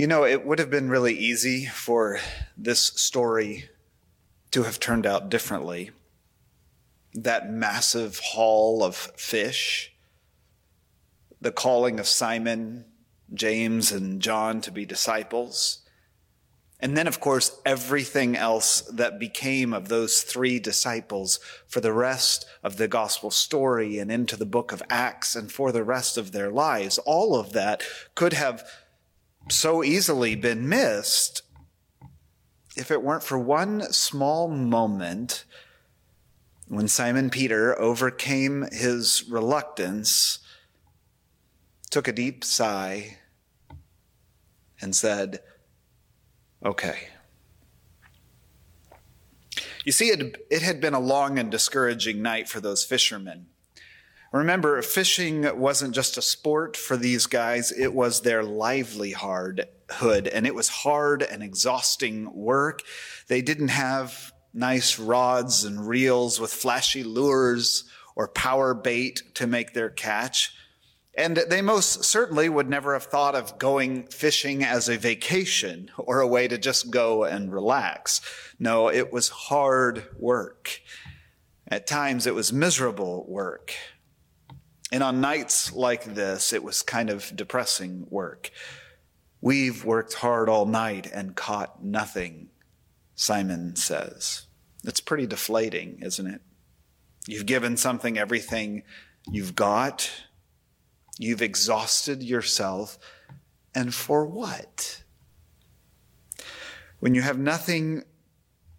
You know, it would have been really easy for this story to have turned out differently. That massive haul of fish, the calling of Simon, James, and John to be disciples, and then, of course, everything else that became of those three disciples for the rest of the gospel story and into the book of Acts and for the rest of their lives. All of that could have so easily been missed if it weren't for one small moment when Simon Peter overcame his reluctance, took a deep sigh, and said, Okay. You see, it, it had been a long and discouraging night for those fishermen. Remember, fishing wasn't just a sport for these guys, it was their livelihood, and it was hard and exhausting work. They didn't have nice rods and reels with flashy lures or power bait to make their catch. And they most certainly would never have thought of going fishing as a vacation or a way to just go and relax. No, it was hard work. At times it was miserable work. And on nights like this, it was kind of depressing work. We've worked hard all night and caught nothing, Simon says. It's pretty deflating, isn't it? You've given something everything you've got You've exhausted yourself. And for what? When you have nothing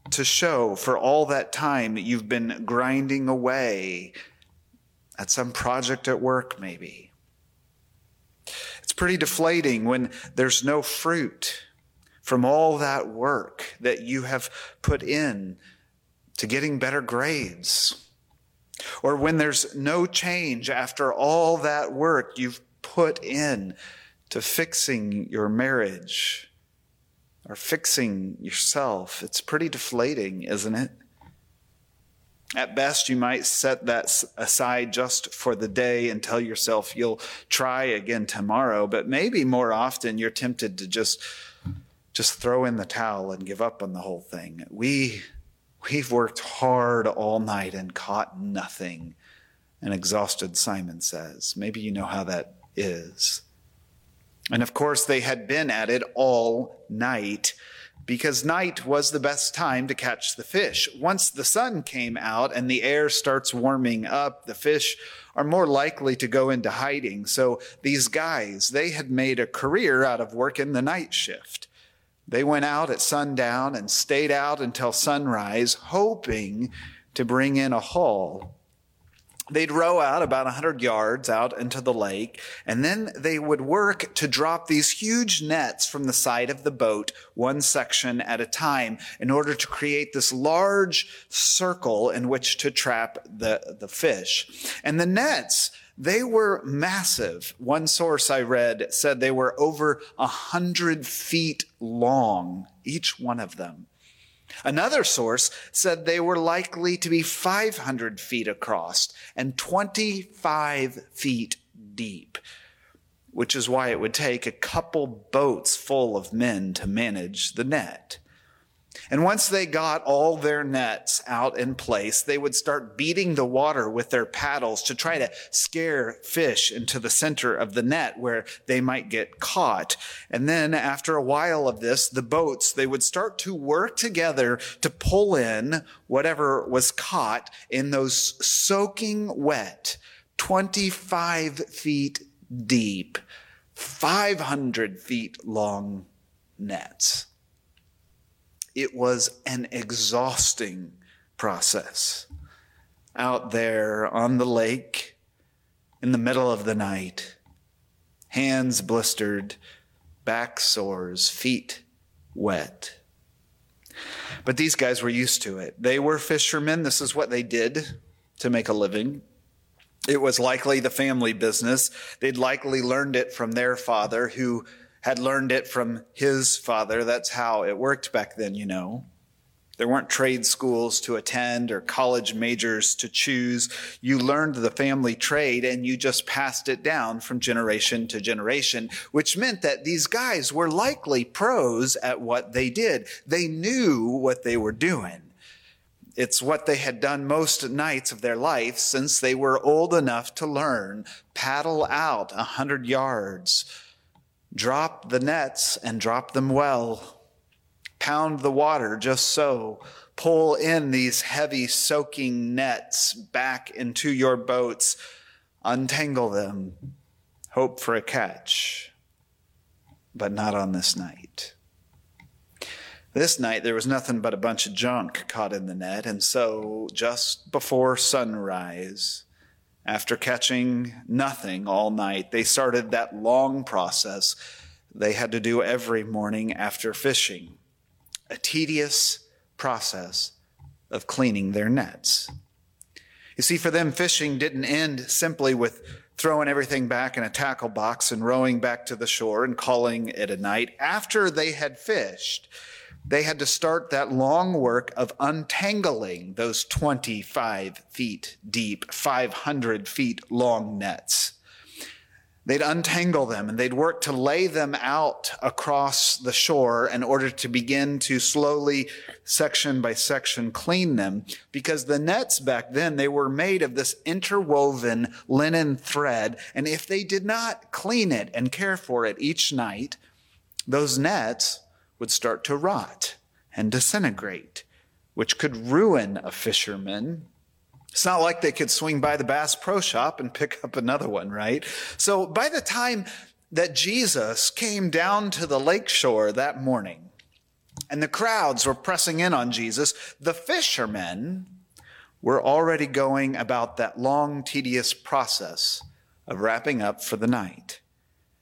to show for all that time you've been grinding away at some project at work, maybe. It's pretty deflating when there's no fruit from all that work that you have put in to getting better grades or when there's no change after all that work you've put in to fixing your marriage or fixing yourself. It's pretty deflating, isn't it? At best, you might set that aside just for the day and tell yourself you'll try again tomorrow, but maybe more often you're tempted to just just throw in the towel and give up on the whole thing. We We've worked hard all night and caught nothing. An exhausted Simon says. Maybe you know how that is. And of course, they had been at it all night because night was the best time to catch the fish. Once the sun came out and the air starts warming up, the fish are more likely to go into hiding. So these guys, they had made a career out of working the night shift. They went out at sundown and stayed out until sunrise, hoping to bring in a haul. They'd row out about 100 yards out into the lake, and then they would work to drop these huge nets from the side of the boat, one section at a time, in order to create this large circle in which to trap the, the fish. And the nets they were massive. One source I read said they were over a hundred feet long, each one of them. Another source said they were likely to be 500 feet across and 25 feet deep, which is why it would take a couple boats full of men to manage the net. And once they got all their nets out in place, they would start beating the water with their paddles to try to scare fish into the center of the net where they might get caught. And then after a while of this, the boats, they would start to work together to pull in whatever was caught in those soaking wet, 25 feet deep, 500 feet long nets. It was an exhausting process out there on the lake in the middle of the night, hands blistered, back sores, feet wet. But these guys were used to it. They were fishermen. This is what they did to make a living. It was likely the family business. They'd likely learned it from their father, who had learned it from his father. That's how it worked back then, you know. There weren't trade schools to attend or college majors to choose. You learned the family trade and you just passed it down from generation to generation, which meant that these guys were likely pros at what they did. They knew what they were doing. It's what they had done most nights of their life since they were old enough to learn. Paddle out a hundred yards. Drop the nets and drop them well. Pound the water just so. Pull in these heavy soaking nets back into your boats. Untangle them. Hope for a catch. But not on this night. This night, there was nothing but a bunch of junk caught in the net, and so just before sunrise, after catching nothing all night, they started that long process they had to do every morning after fishing a tedious process of cleaning their nets. You see, for them, fishing didn't end simply with throwing everything back in a tackle box and rowing back to the shore and calling it a night. After they had fished, they had to start that long work of untangling those 25 feet deep, 500 feet long nets. They'd untangle them and they'd work to lay them out across the shore in order to begin to slowly, section by section, clean them. Because the nets back then, they were made of this interwoven linen thread. And if they did not clean it and care for it each night, those nets would start to rot and disintegrate, which could ruin a fisherman. It's not like they could swing by the Bass Pro Shop and pick up another one, right? So by the time that Jesus came down to the lakeshore that morning, and the crowds were pressing in on Jesus, the fishermen were already going about that long, tedious process of wrapping up for the night.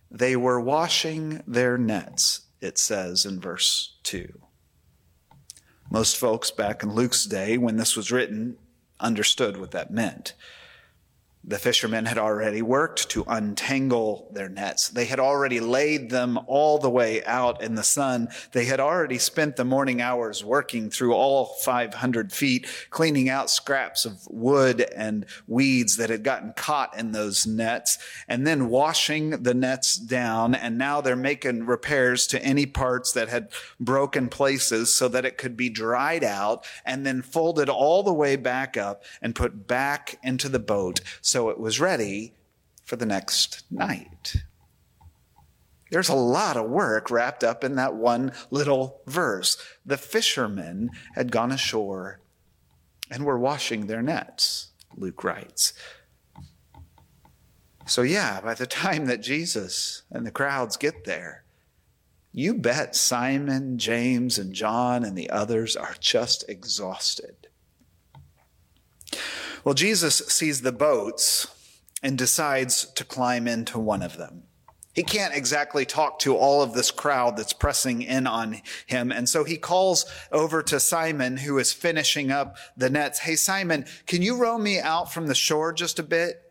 They were washing their nets it says in verse 2. Most folks back in Luke's day, when this was written, understood what that meant. The fishermen had already worked to untangle their nets. They had already laid them all the way out in the sun. They had already spent the morning hours working through all 500 feet, cleaning out scraps of wood and weeds that had gotten caught in those nets, and then washing the nets down. And now they're making repairs to any parts that had broken places so that it could be dried out and then folded all the way back up and put back into the boat so it was ready for the next night. There's a lot of work wrapped up in that one little verse. The fishermen had gone ashore and were washing their nets, Luke writes. So, yeah, by the time that Jesus and the crowds get there, you bet Simon, James, and John and the others are just exhausted. Well, Jesus sees the boats and decides to climb into one of them. He can't exactly talk to all of this crowd that's pressing in on him. And so he calls over to Simon, who is finishing up the nets. Hey, Simon, can you row me out from the shore just a bit?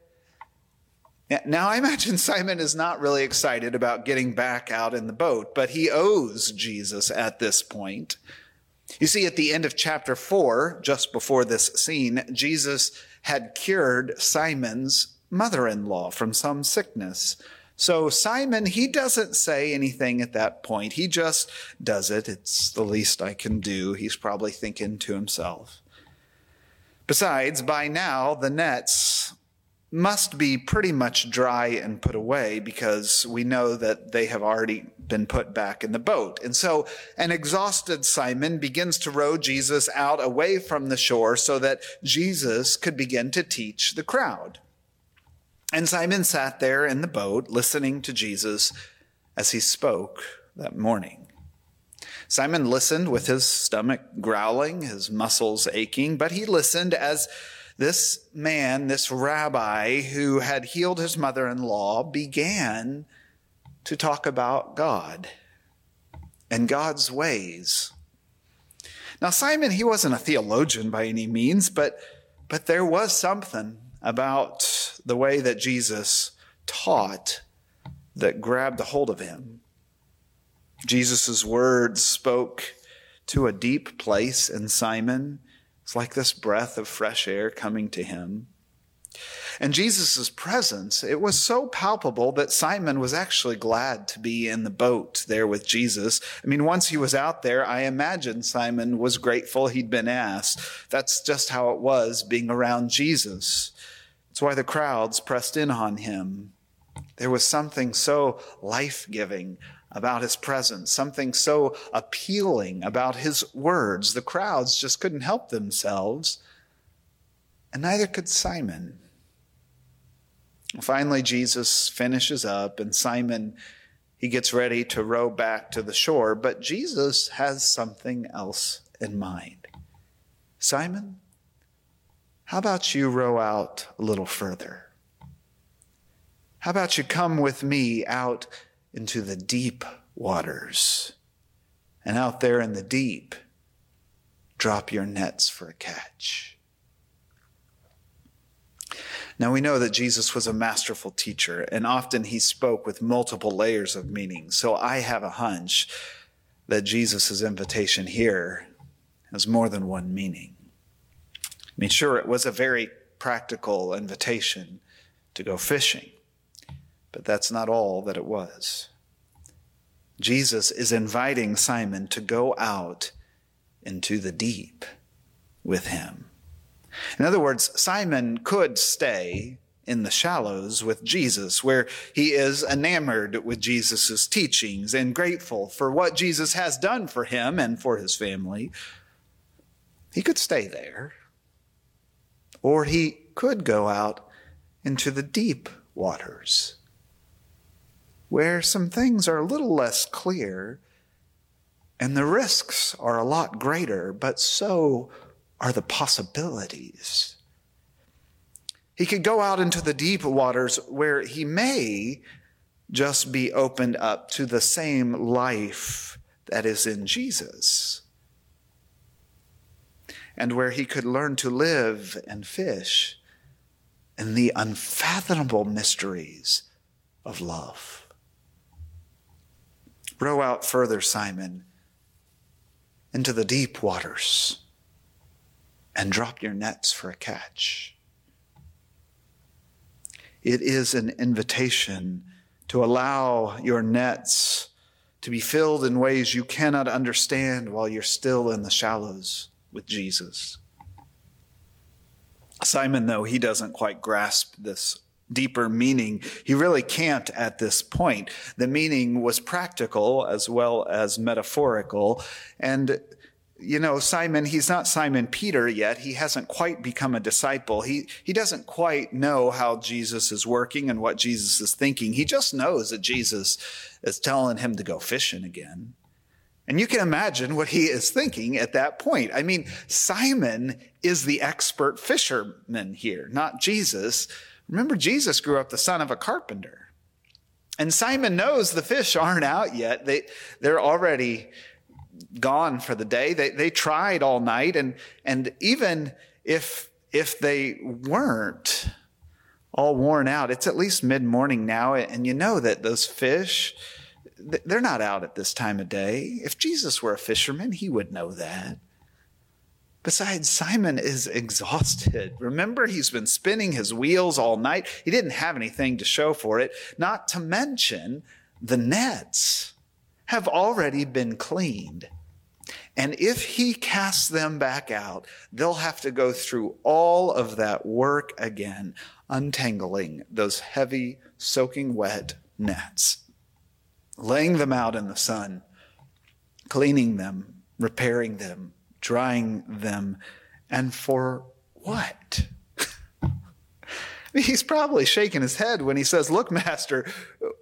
Now, I imagine Simon is not really excited about getting back out in the boat, but he owes Jesus at this point. You see, at the end of chapter four, just before this scene, Jesus had cured Simon's mother in law from some sickness. So Simon, he doesn't say anything at that point. He just does it. It's the least I can do. He's probably thinking to himself. Besides, by now, the nets must be pretty much dry and put away because we know that they have already been put back in the boat. And so an exhausted Simon begins to row Jesus out away from the shore so that Jesus could begin to teach the crowd. And Simon sat there in the boat listening to Jesus as he spoke that morning. Simon listened with his stomach growling, his muscles aching, but he listened as this man, this rabbi who had healed his mother in law, began to talk about God and God's ways. Now, Simon, he wasn't a theologian by any means, but, but there was something about the way that Jesus taught that grabbed a hold of him. Jesus' words spoke to a deep place in Simon. It's like this breath of fresh air coming to him. And Jesus' presence, it was so palpable that Simon was actually glad to be in the boat there with Jesus. I mean, once he was out there, I imagine Simon was grateful he'd been asked. That's just how it was being around Jesus. It's why the crowds pressed in on him. There was something so life giving about his presence, something so appealing about his words. The crowds just couldn't help themselves, and neither could Simon. Finally, Jesus finishes up, and Simon, he gets ready to row back to the shore, but Jesus has something else in mind. Simon, how about you row out a little further? How about you come with me out into the deep waters? And out there in the deep, drop your nets for a catch. Now we know that Jesus was a masterful teacher, and often he spoke with multiple layers of meaning. So I have a hunch that Jesus' invitation here has more than one meaning. I mean, sure, it was a very practical invitation to go fishing, but that's not all that it was. Jesus is inviting Simon to go out into the deep with him. In other words, Simon could stay in the shallows with Jesus, where he is enamored with Jesus' teachings and grateful for what Jesus has done for him and for his family. He could stay there. Or he could go out into the deep waters, where some things are a little less clear and the risks are a lot greater, but so are the possibilities. He could go out into the deep waters where he may just be opened up to the same life that is in Jesus, and where he could learn to live and fish in the unfathomable mysteries of love. Row out further, Simon, into the deep waters and drop your nets for a catch. It is an invitation to allow your nets to be filled in ways you cannot understand while you're still in the shallows with Jesus. Simon, though, he doesn't quite grasp this deeper meaning. He really can't at this point. The meaning was practical as well as metaphorical. And you know, Simon, he's not Simon Peter yet. He hasn't quite become a disciple. He, he doesn't quite know how Jesus is working and what Jesus is thinking. He just knows that Jesus is telling him to go fishing again. And you can imagine what he is thinking at that point. I mean, Simon is the expert fisherman here, not Jesus. Remember, Jesus grew up the son of a carpenter. And Simon knows the fish aren't out yet. They, they're already gone for the day. They, they tried all night. And, and even if, if they weren't all worn out, it's at least mid morning now. And you know that those fish, they're not out at this time of day. If Jesus were a fisherman, he would know that. Besides, Simon is exhausted. Remember, he's been spinning his wheels all night. He didn't have anything to show for it, not to mention the nets have already been cleaned. And if he casts them back out, they'll have to go through all of that work again, untangling those heavy, soaking wet nets, laying them out in the sun, cleaning them, repairing them, drying them. And for what? He's probably shaking his head when he says, Look, Master,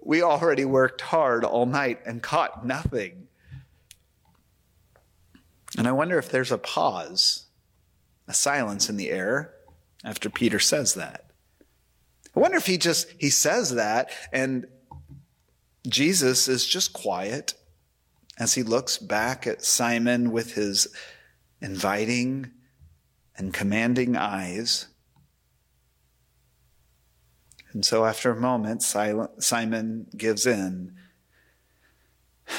we already worked hard all night and caught nothing. And I wonder if there's a pause, a silence in the air after Peter says that. I wonder if he just he says that and Jesus is just quiet as he looks back at Simon with his inviting and commanding eyes. And so, after a moment, Simon gives in.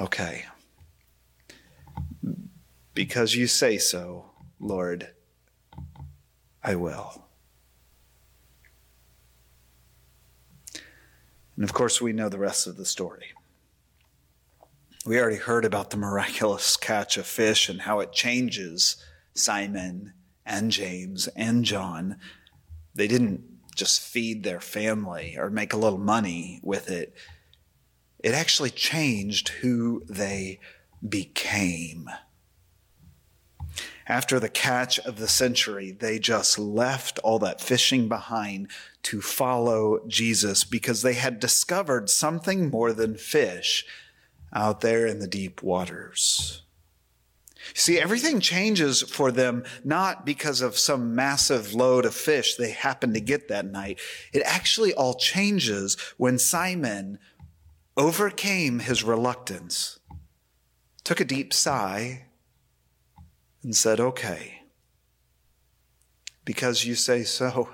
Okay. because you say so, Lord, I will. And of course, we know the rest of the story. We already heard about the miraculous catch of fish and how it changes Simon and James and John. They didn't just feed their family or make a little money with it. It actually changed who they became. After the catch of the century, they just left all that fishing behind to follow Jesus because they had discovered something more than fish out there in the deep waters. See, everything changes for them not because of some massive load of fish they happened to get that night. It actually all changes when Simon overcame his reluctance, took a deep sigh, and said, Okay, because you say so,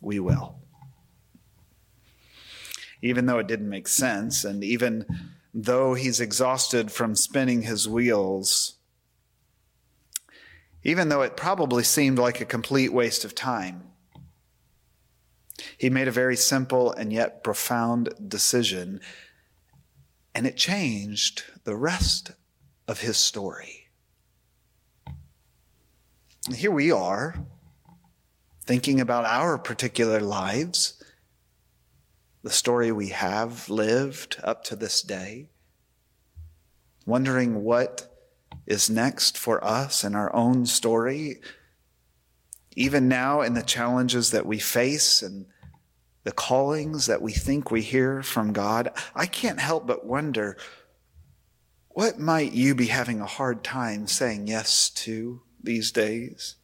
we will. Even though it didn't make sense, and even though he's exhausted from spinning his wheels, even though it probably seemed like a complete waste of time. He made a very simple and yet profound decision, and it changed the rest of his story. Here we are, thinking about our particular lives the story we have lived up to this day, wondering what is next for us in our own story, even now in the challenges that we face and the callings that we think we hear from God, I can't help but wonder what might you be having a hard time saying yes to these days?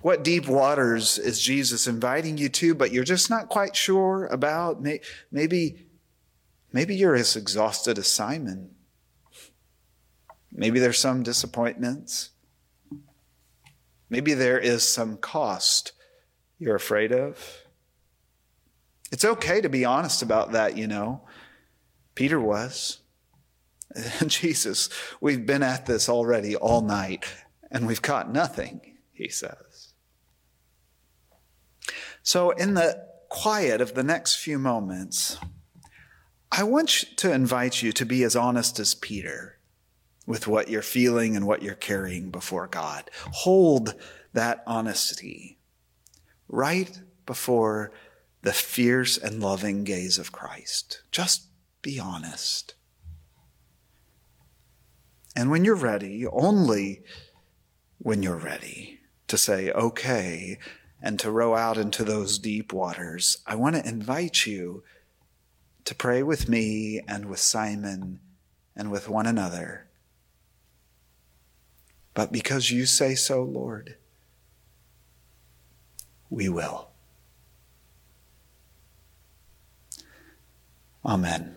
What deep waters is Jesus inviting you to, but you're just not quite sure about? Maybe, maybe you're as exhausted as Simon. Maybe there's some disappointments. Maybe there is some cost you're afraid of. It's okay to be honest about that, you know. Peter was. Jesus, we've been at this already all night and we've caught nothing, he says. So, in the quiet of the next few moments, I want to invite you to be as honest as Peter with what you're feeling and what you're carrying before God. Hold that honesty right before the fierce and loving gaze of Christ. Just be honest. And when you're ready, only when you're ready to say, okay, and to row out into those deep waters, I want to invite you to pray with me and with Simon and with one another. But because you say so, Lord, we will. Amen.